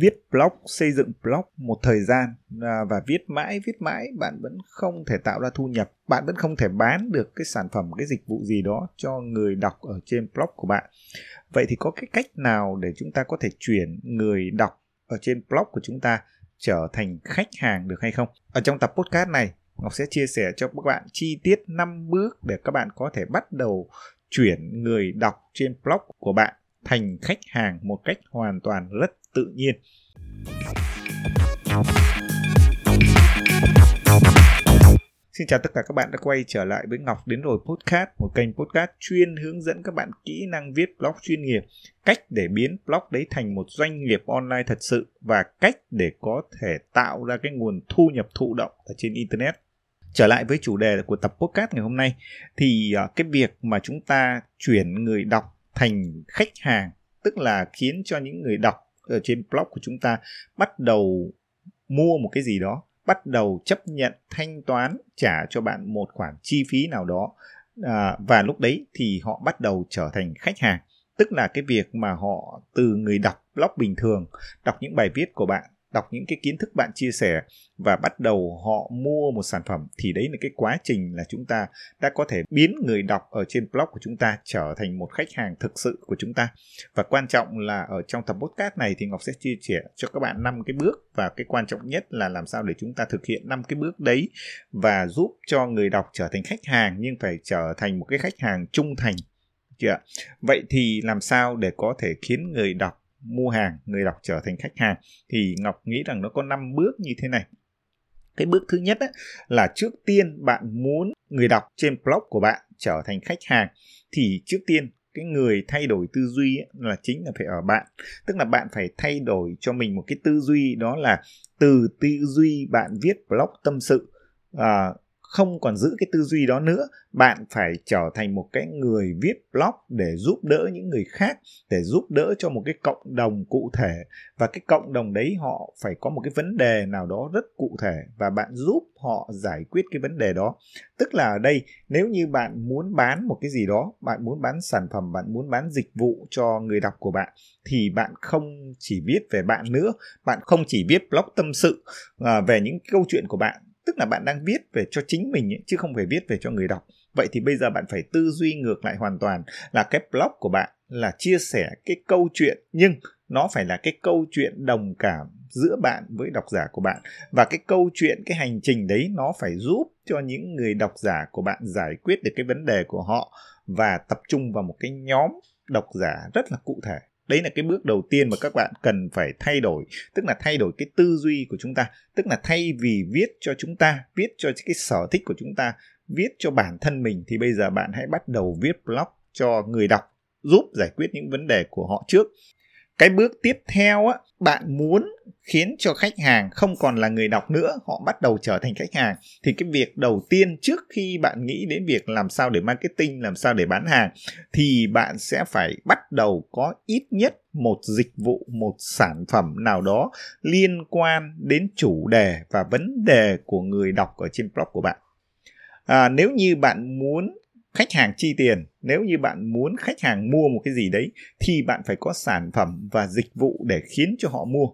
viết blog, xây dựng blog một thời gian à, và viết mãi viết mãi, bạn vẫn không thể tạo ra thu nhập. Bạn vẫn không thể bán được cái sản phẩm, cái dịch vụ gì đó cho người đọc ở trên blog của bạn. Vậy thì có cái cách nào để chúng ta có thể chuyển người đọc ở trên blog của chúng ta trở thành khách hàng được hay không? Ở trong tập podcast này, Ngọc sẽ chia sẻ cho các bạn chi tiết 5 bước để các bạn có thể bắt đầu chuyển người đọc trên blog của bạn thành khách hàng một cách hoàn toàn rất tự nhiên. Xin chào tất cả các bạn đã quay trở lại với Ngọc đến rồi podcast, một kênh podcast chuyên hướng dẫn các bạn kỹ năng viết blog chuyên nghiệp, cách để biến blog đấy thành một doanh nghiệp online thật sự và cách để có thể tạo ra cái nguồn thu nhập thụ động ở trên internet. Trở lại với chủ đề của tập podcast ngày hôm nay thì à, cái việc mà chúng ta chuyển người đọc thành khách hàng tức là khiến cho những người đọc ở trên blog của chúng ta bắt đầu mua một cái gì đó bắt đầu chấp nhận thanh toán trả cho bạn một khoản chi phí nào đó à, và lúc đấy thì họ bắt đầu trở thành khách hàng. Tức là cái việc mà họ từ người đọc blog bình thường đọc những bài viết của bạn đọc những cái kiến thức bạn chia sẻ và bắt đầu họ mua một sản phẩm thì đấy là cái quá trình là chúng ta đã có thể biến người đọc ở trên blog của chúng ta trở thành một khách hàng thực sự của chúng ta. Và quan trọng là ở trong tập podcast này thì Ngọc sẽ chia sẻ cho các bạn năm cái bước và cái quan trọng nhất là làm sao để chúng ta thực hiện năm cái bước đấy và giúp cho người đọc trở thành khách hàng nhưng phải trở thành một cái khách hàng trung thành. Chưa vậy thì làm sao để có thể khiến người đọc mua hàng người đọc trở thành khách hàng. Thì ngọc nghĩ rằng nó có 5 bước như thế này. Cái bước thứ nhất ấy, là trước tiên bạn muốn người đọc trên blog của bạn trở thành khách hàng thì trước tiên cái người thay đổi tư duy ấy, là chính là phải ở bạn. Tức là bạn phải thay đổi cho mình một cái tư duy đó là từ tư duy bạn viết blog tâm sự à, không còn giữ cái tư duy đó nữa bạn phải trở thành một cái người viết blog để giúp đỡ những người khác để giúp đỡ cho một cái cộng đồng cụ thể. Và cái cộng đồng đấy họ phải có một cái vấn đề nào đó rất cụ thể và bạn giúp họ giải quyết cái vấn đề đó. Tức là ở đây nếu như bạn muốn bán một cái gì đó bạn muốn bán sản phẩm bạn muốn bán dịch vụ cho người đọc của bạn thì bạn không chỉ viết về bạn nữa bạn không chỉ viết blog tâm sự à, về những câu chuyện của bạn tức là bạn đang viết về cho chính mình ấy, chứ không phải viết về cho người đọc. Vậy thì bây giờ bạn phải tư duy ngược lại hoàn toàn là cái blog của bạn là chia sẻ cái câu chuyện nhưng nó phải là cái câu chuyện đồng cảm giữa bạn với độc giả của bạn. Và cái câu chuyện cái hành trình đấy nó phải giúp cho những người độc giả của bạn giải quyết được cái vấn đề của họ và tập trung vào một cái nhóm độc giả rất là cụ thể đấy là cái bước đầu tiên mà các bạn cần phải thay đổi, tức là thay đổi cái tư duy của chúng ta, tức là thay vì viết cho chúng ta, viết cho cái sở thích của chúng ta, viết cho bản thân mình, thì bây giờ bạn hãy bắt đầu viết blog cho người đọc, giúp giải quyết những vấn đề của họ trước cái bước tiếp theo á bạn muốn khiến cho khách hàng không còn là người đọc nữa họ bắt đầu trở thành khách hàng. Thì cái việc đầu tiên trước khi bạn nghĩ đến việc làm sao để marketing làm sao để bán hàng thì bạn sẽ phải bắt đầu có ít nhất một dịch vụ một sản phẩm nào đó liên quan đến chủ đề và vấn đề của người đọc ở trên blog của bạn. À, nếu như bạn muốn khách hàng chi tiền, nếu như bạn muốn khách hàng mua một cái gì đấy thì bạn phải có sản phẩm và dịch vụ để khiến cho họ mua.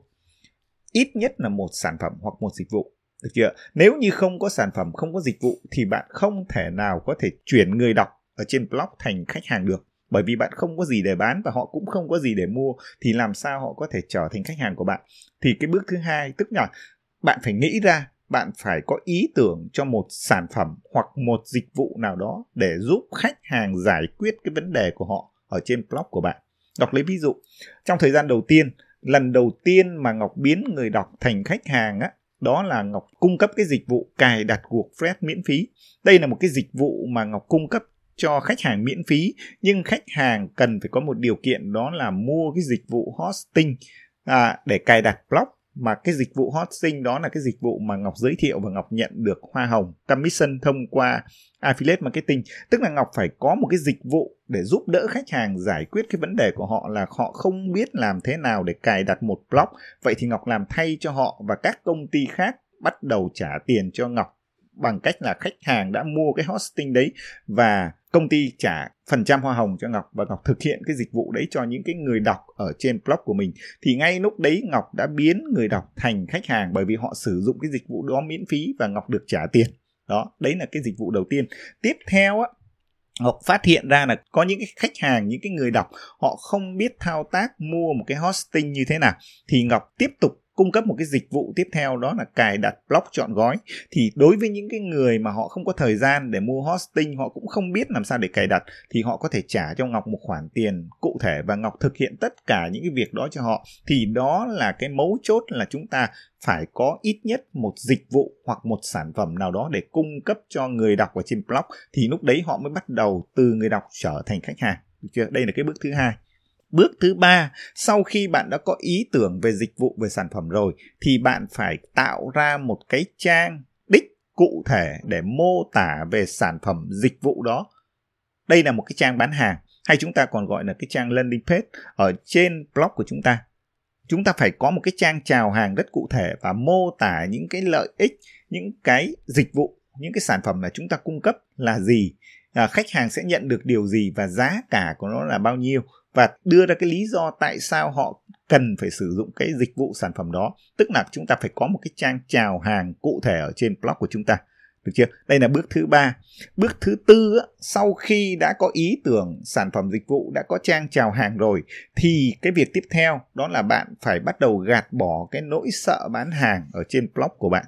Ít nhất là một sản phẩm hoặc một dịch vụ, được chưa nếu như không có sản phẩm, không có dịch vụ thì bạn không thể nào có thể chuyển người đọc ở trên blog thành khách hàng được. Bởi vì bạn không có gì để bán và họ cũng không có gì để mua thì làm sao họ có thể trở thành khách hàng của bạn? Thì cái bước thứ hai, tức là bạn phải nghĩ ra bạn phải có ý tưởng cho một sản phẩm hoặc một dịch vụ nào đó để giúp khách hàng giải quyết cái vấn đề của họ ở trên blog của bạn. Đọc lấy ví dụ, trong thời gian đầu tiên, lần đầu tiên mà Ngọc biến người đọc thành khách hàng á, đó là Ngọc cung cấp cái dịch vụ cài đặt WordPress miễn phí. Đây là một cái dịch vụ mà Ngọc cung cấp cho khách hàng miễn phí, nhưng khách hàng cần phải có một điều kiện đó là mua cái dịch vụ hosting à, để cài đặt blog mà cái dịch vụ hosting đó là cái dịch vụ mà Ngọc giới thiệu và Ngọc nhận được hoa hồng, commission thông qua affiliate marketing. Tức là Ngọc phải có một cái dịch vụ để giúp đỡ khách hàng giải quyết cái vấn đề của họ là họ không biết làm thế nào để cài đặt một blog. Vậy thì Ngọc làm thay cho họ và các công ty khác bắt đầu trả tiền cho Ngọc bằng cách là khách hàng đã mua cái hosting đấy. Và công ty trả phần trăm hoa hồng cho Ngọc và Ngọc thực hiện cái dịch vụ đấy cho những cái người đọc ở trên blog của mình. Thì ngay lúc đấy Ngọc đã biến người đọc thành khách hàng bởi vì họ sử dụng cái dịch vụ đó miễn phí và Ngọc được trả tiền. Đó đấy là cái dịch vụ đầu tiên. Tiếp theo á Ngọc phát hiện ra là có những cái khách hàng, những cái người đọc họ không biết thao tác mua một cái hosting như thế nào. Thì Ngọc tiếp tục cung cấp một cái dịch vụ tiếp theo đó là cài đặt blog chọn gói. Thì đối với những cái người mà họ không có thời gian để mua hosting, họ cũng không biết làm sao để cài đặt, thì họ có thể trả cho Ngọc một khoản tiền cụ thể và Ngọc thực hiện tất cả những cái việc đó cho họ. Thì đó là cái mấu chốt là chúng ta phải có ít nhất một dịch vụ hoặc một sản phẩm nào đó để cung cấp cho người đọc ở trên blog thì lúc đấy họ mới bắt đầu từ người đọc trở thành khách hàng. Được chưa? Đây là cái bước thứ hai. Bước thứ ba, sau khi bạn đã có ý tưởng về dịch vụ về sản phẩm rồi thì bạn phải tạo ra một cái trang đích cụ thể để mô tả về sản phẩm dịch vụ đó. Đây là một cái trang bán hàng hay chúng ta còn gọi là cái trang landing page ở trên blog của chúng ta. Chúng ta phải có một cái trang chào hàng rất cụ thể và mô tả những cái lợi ích, những cái dịch vụ, những cái sản phẩm mà chúng ta cung cấp là gì, à, khách hàng sẽ nhận được điều gì và giá cả của nó là bao nhiêu và đưa ra cái lý do tại sao họ cần phải sử dụng cái dịch vụ sản phẩm đó. Tức là chúng ta phải có một cái trang chào hàng cụ thể ở trên blog của chúng ta. Được chưa? Đây là bước thứ ba. Bước thứ tư sau khi đã có ý tưởng sản phẩm dịch vụ, đã có trang chào hàng rồi, thì cái việc tiếp theo đó là bạn phải bắt đầu gạt bỏ cái nỗi sợ bán hàng ở trên blog của bạn.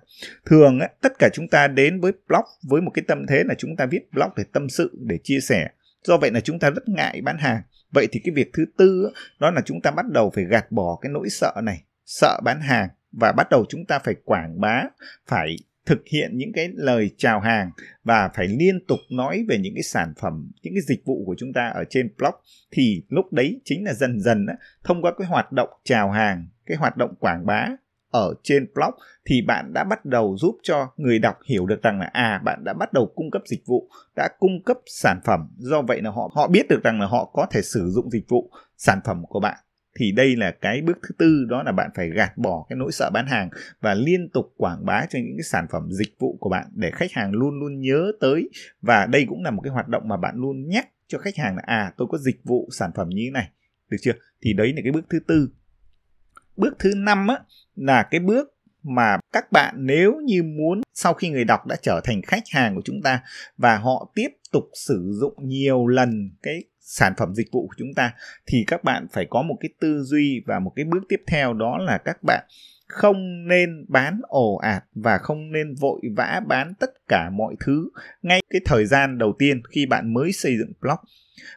Thường tất cả chúng ta đến với blog với một cái tâm thế là chúng ta viết blog để tâm sự, để chia sẻ. Do vậy là chúng ta rất ngại bán hàng vậy thì cái việc thứ tư đó là chúng ta bắt đầu phải gạt bỏ cái nỗi sợ này. Sợ bán hàng và bắt đầu chúng ta phải quảng bá phải thực hiện những cái lời chào hàng và phải liên tục nói về những cái sản phẩm những cái dịch vụ của chúng ta ở trên blog. Thì lúc đấy chính là dần dần á, thông qua cái hoạt động chào hàng cái hoạt động quảng bá ở trên blog thì bạn đã bắt đầu giúp cho người đọc hiểu được rằng là à bạn đã bắt đầu cung cấp dịch vụ, đã cung cấp sản phẩm. Do vậy là họ họ biết được rằng là họ có thể sử dụng dịch vụ sản phẩm của bạn. Thì đây là cái bước thứ tư, đó là bạn phải gạt bỏ cái nỗi sợ bán hàng và liên tục quảng bá cho những cái sản phẩm dịch vụ của bạn để khách hàng luôn luôn nhớ tới. Và đây cũng là một cái hoạt động mà bạn luôn nhắc cho khách hàng là à tôi có dịch vụ sản phẩm như thế này, được chưa? Thì đấy là cái bước thứ tư bước thứ năm á, là cái bước mà các bạn nếu như muốn sau khi người đọc đã trở thành khách hàng của chúng ta và họ tiếp tục sử dụng nhiều lần cái sản phẩm dịch vụ của chúng ta, thì các bạn phải có một cái tư duy và một cái bước tiếp theo, đó là các bạn không nên bán ồ ạt và không nên vội vã bán tất cả mọi thứ ngay cái thời gian đầu tiên khi bạn mới xây dựng blog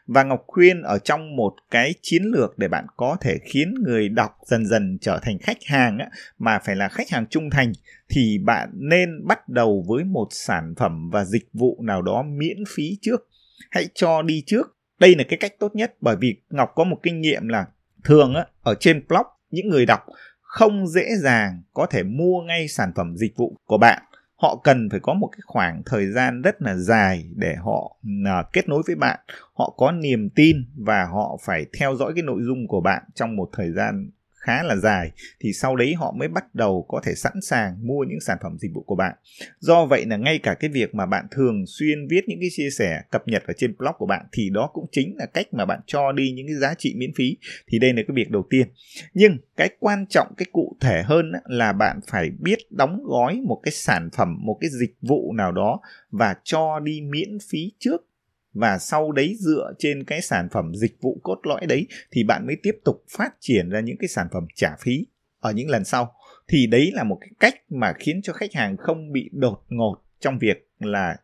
và Ngọc khuyên ở trong một cái chiến lược để bạn có thể khiến người đọc dần dần trở thành khách hàng á, mà phải là khách hàng trung thành thì bạn nên bắt đầu với một sản phẩm và dịch vụ nào đó miễn phí trước. Hãy cho đi trước. Đây là cái cách tốt nhất bởi vì Ngọc có một kinh nghiệm là thường á, ở trên blog những người đọc không dễ dàng có thể mua ngay sản phẩm dịch vụ của bạn họ cần phải có một cái khoảng thời gian rất là dài để họ à, kết nối với bạn. Họ có niềm tin và họ phải theo dõi cái nội dung của bạn trong một thời gian khá là dài thì sau đấy họ mới bắt đầu có thể sẵn sàng mua những sản phẩm dịch vụ của bạn. Do vậy là ngay cả cái việc mà bạn thường xuyên viết những cái chia sẻ cập nhật ở trên blog của bạn thì đó cũng chính là cách mà bạn cho đi những cái giá trị miễn phí. Thì đây là cái việc đầu tiên. Nhưng cái quan trọng cái cụ thể hơn là bạn phải biết đóng gói một cái sản phẩm, một cái dịch vụ nào đó và cho đi miễn phí trước và sau đấy dựa trên cái sản phẩm dịch vụ cốt lõi đấy thì bạn mới tiếp tục phát triển ra những cái sản phẩm trả phí ở những lần sau. Thì đấy là một cái cách mà khiến cho khách hàng không bị đột ngột trong việc là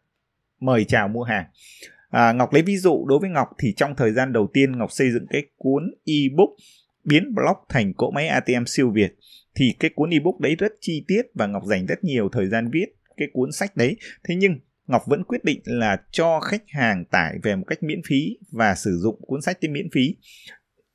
mời chào mua hàng. À, ngọc lấy ví dụ đối với ngọc thì trong thời gian đầu tiên ngọc xây dựng cái cuốn ebook biến blog thành cỗ máy atm siêu việt thì cái cuốn ebook đấy rất chi tiết và ngọc dành rất nhiều thời gian viết cái cuốn sách đấy. Thế nhưng Ngọc vẫn quyết định là cho khách hàng tải về một cách miễn phí và sử dụng cuốn sách trên miễn phí.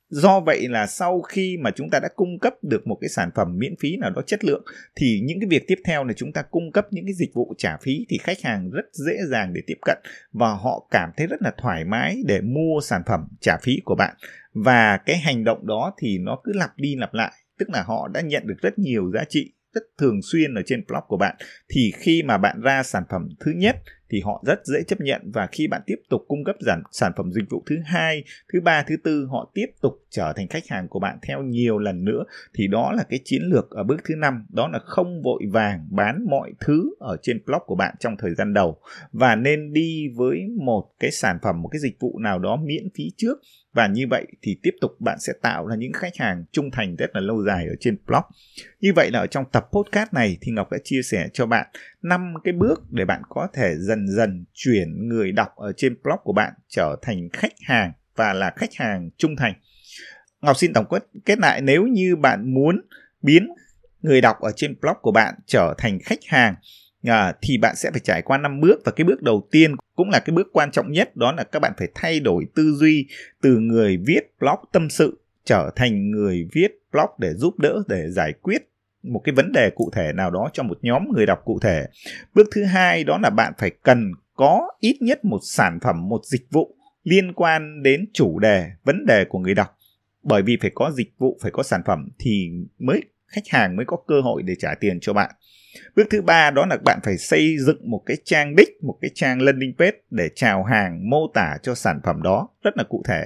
Do vậy là sau khi mà chúng ta đã cung cấp được một cái sản phẩm miễn phí nào đó chất lượng thì những cái việc tiếp theo là chúng ta cung cấp những cái dịch vụ trả phí thì khách hàng rất dễ dàng để tiếp cận và họ cảm thấy rất là thoải mái để mua sản phẩm trả phí của bạn. Và cái hành động đó thì nó cứ lặp đi lặp lại, tức là họ đã nhận được rất nhiều giá trị rất thường xuyên ở trên blog của bạn thì khi mà bạn ra sản phẩm thứ nhất thì họ rất dễ chấp nhận. Và khi bạn tiếp tục cung cấp sản, sản phẩm dịch vụ thứ hai thứ ba thứ tư họ tiếp tục trở thành khách hàng của bạn theo nhiều lần nữa thì đó là cái chiến lược ở bước thứ năm. Đó là không vội vàng bán mọi thứ ở trên blog của bạn trong thời gian đầu. Và nên đi với một cái sản phẩm một cái dịch vụ nào đó miễn phí trước và như vậy thì tiếp tục bạn sẽ tạo ra những khách hàng trung thành rất là lâu dài ở trên blog. Như vậy là ở trong tập podcast này thì Ngọc đã chia sẻ cho bạn năm cái bước để bạn có thể dần dần chuyển người đọc ở trên blog của bạn trở thành khách hàng và là khách hàng trung thành. Ngọc xin tổng kết kết lại, nếu như bạn muốn biến người đọc ở trên blog của bạn trở thành khách hàng à, thì bạn sẽ phải trải qua năm bước và cái bước đầu tiên cũng là cái bước quan trọng nhất đó là các bạn phải thay đổi tư duy từ người viết blog tâm sự trở thành người viết blog để giúp đỡ để giải quyết một cái vấn đề cụ thể nào đó cho một nhóm người đọc cụ thể. Bước thứ hai đó là bạn phải cần có ít nhất một sản phẩm, một dịch vụ liên quan đến chủ đề, vấn đề của người đọc. Bởi vì phải có dịch vụ, phải có sản phẩm thì mới khách hàng mới có cơ hội để trả tiền cho bạn. Bước thứ ba đó là bạn phải xây dựng một cái trang đích, một cái trang landing page để chào hàng, mô tả cho sản phẩm đó rất là cụ thể.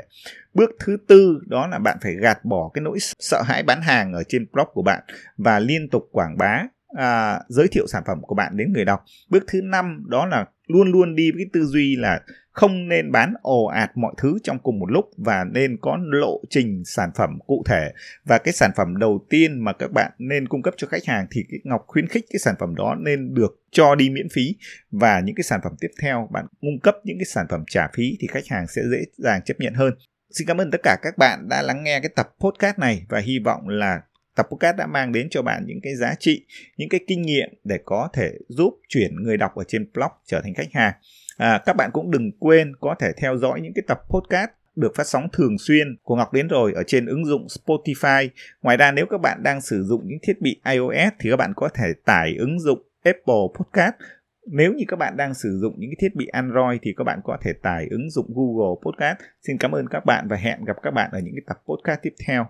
Bước thứ tư đó là bạn phải gạt bỏ cái nỗi sợ hãi bán hàng ở trên blog của bạn và liên tục quảng bá à, giới thiệu sản phẩm của bạn đến người đọc. Bước thứ năm đó là luôn luôn đi với cái tư duy là không nên bán ồ ạt mọi thứ trong cùng một lúc và nên có lộ trình sản phẩm cụ thể. Và cái sản phẩm đầu tiên mà các bạn nên cung cấp cho khách hàng thì cái ngọc khuyến khích cái sản phẩm đó nên được cho đi miễn phí. Và những cái sản phẩm tiếp theo bạn cung cấp những cái sản phẩm trả phí thì khách hàng sẽ dễ dàng chấp nhận hơn. Xin cảm ơn tất cả các bạn đã lắng nghe cái tập podcast này và hy vọng là tập podcast đã mang đến cho bạn những cái giá trị, những cái kinh nghiệm để có thể giúp chuyển người đọc ở trên blog trở thành khách hàng. À, các bạn cũng đừng quên có thể theo dõi những cái tập podcast được phát sóng thường xuyên của Ngọc đến rồi ở trên ứng dụng Spotify. Ngoài ra nếu các bạn đang sử dụng những thiết bị iOS thì các bạn có thể tải ứng dụng Apple Podcast. Nếu như các bạn đang sử dụng những cái thiết bị Android thì các bạn có thể tải ứng dụng Google Podcast. Xin cảm ơn các bạn và hẹn gặp các bạn ở những cái tập podcast tiếp theo.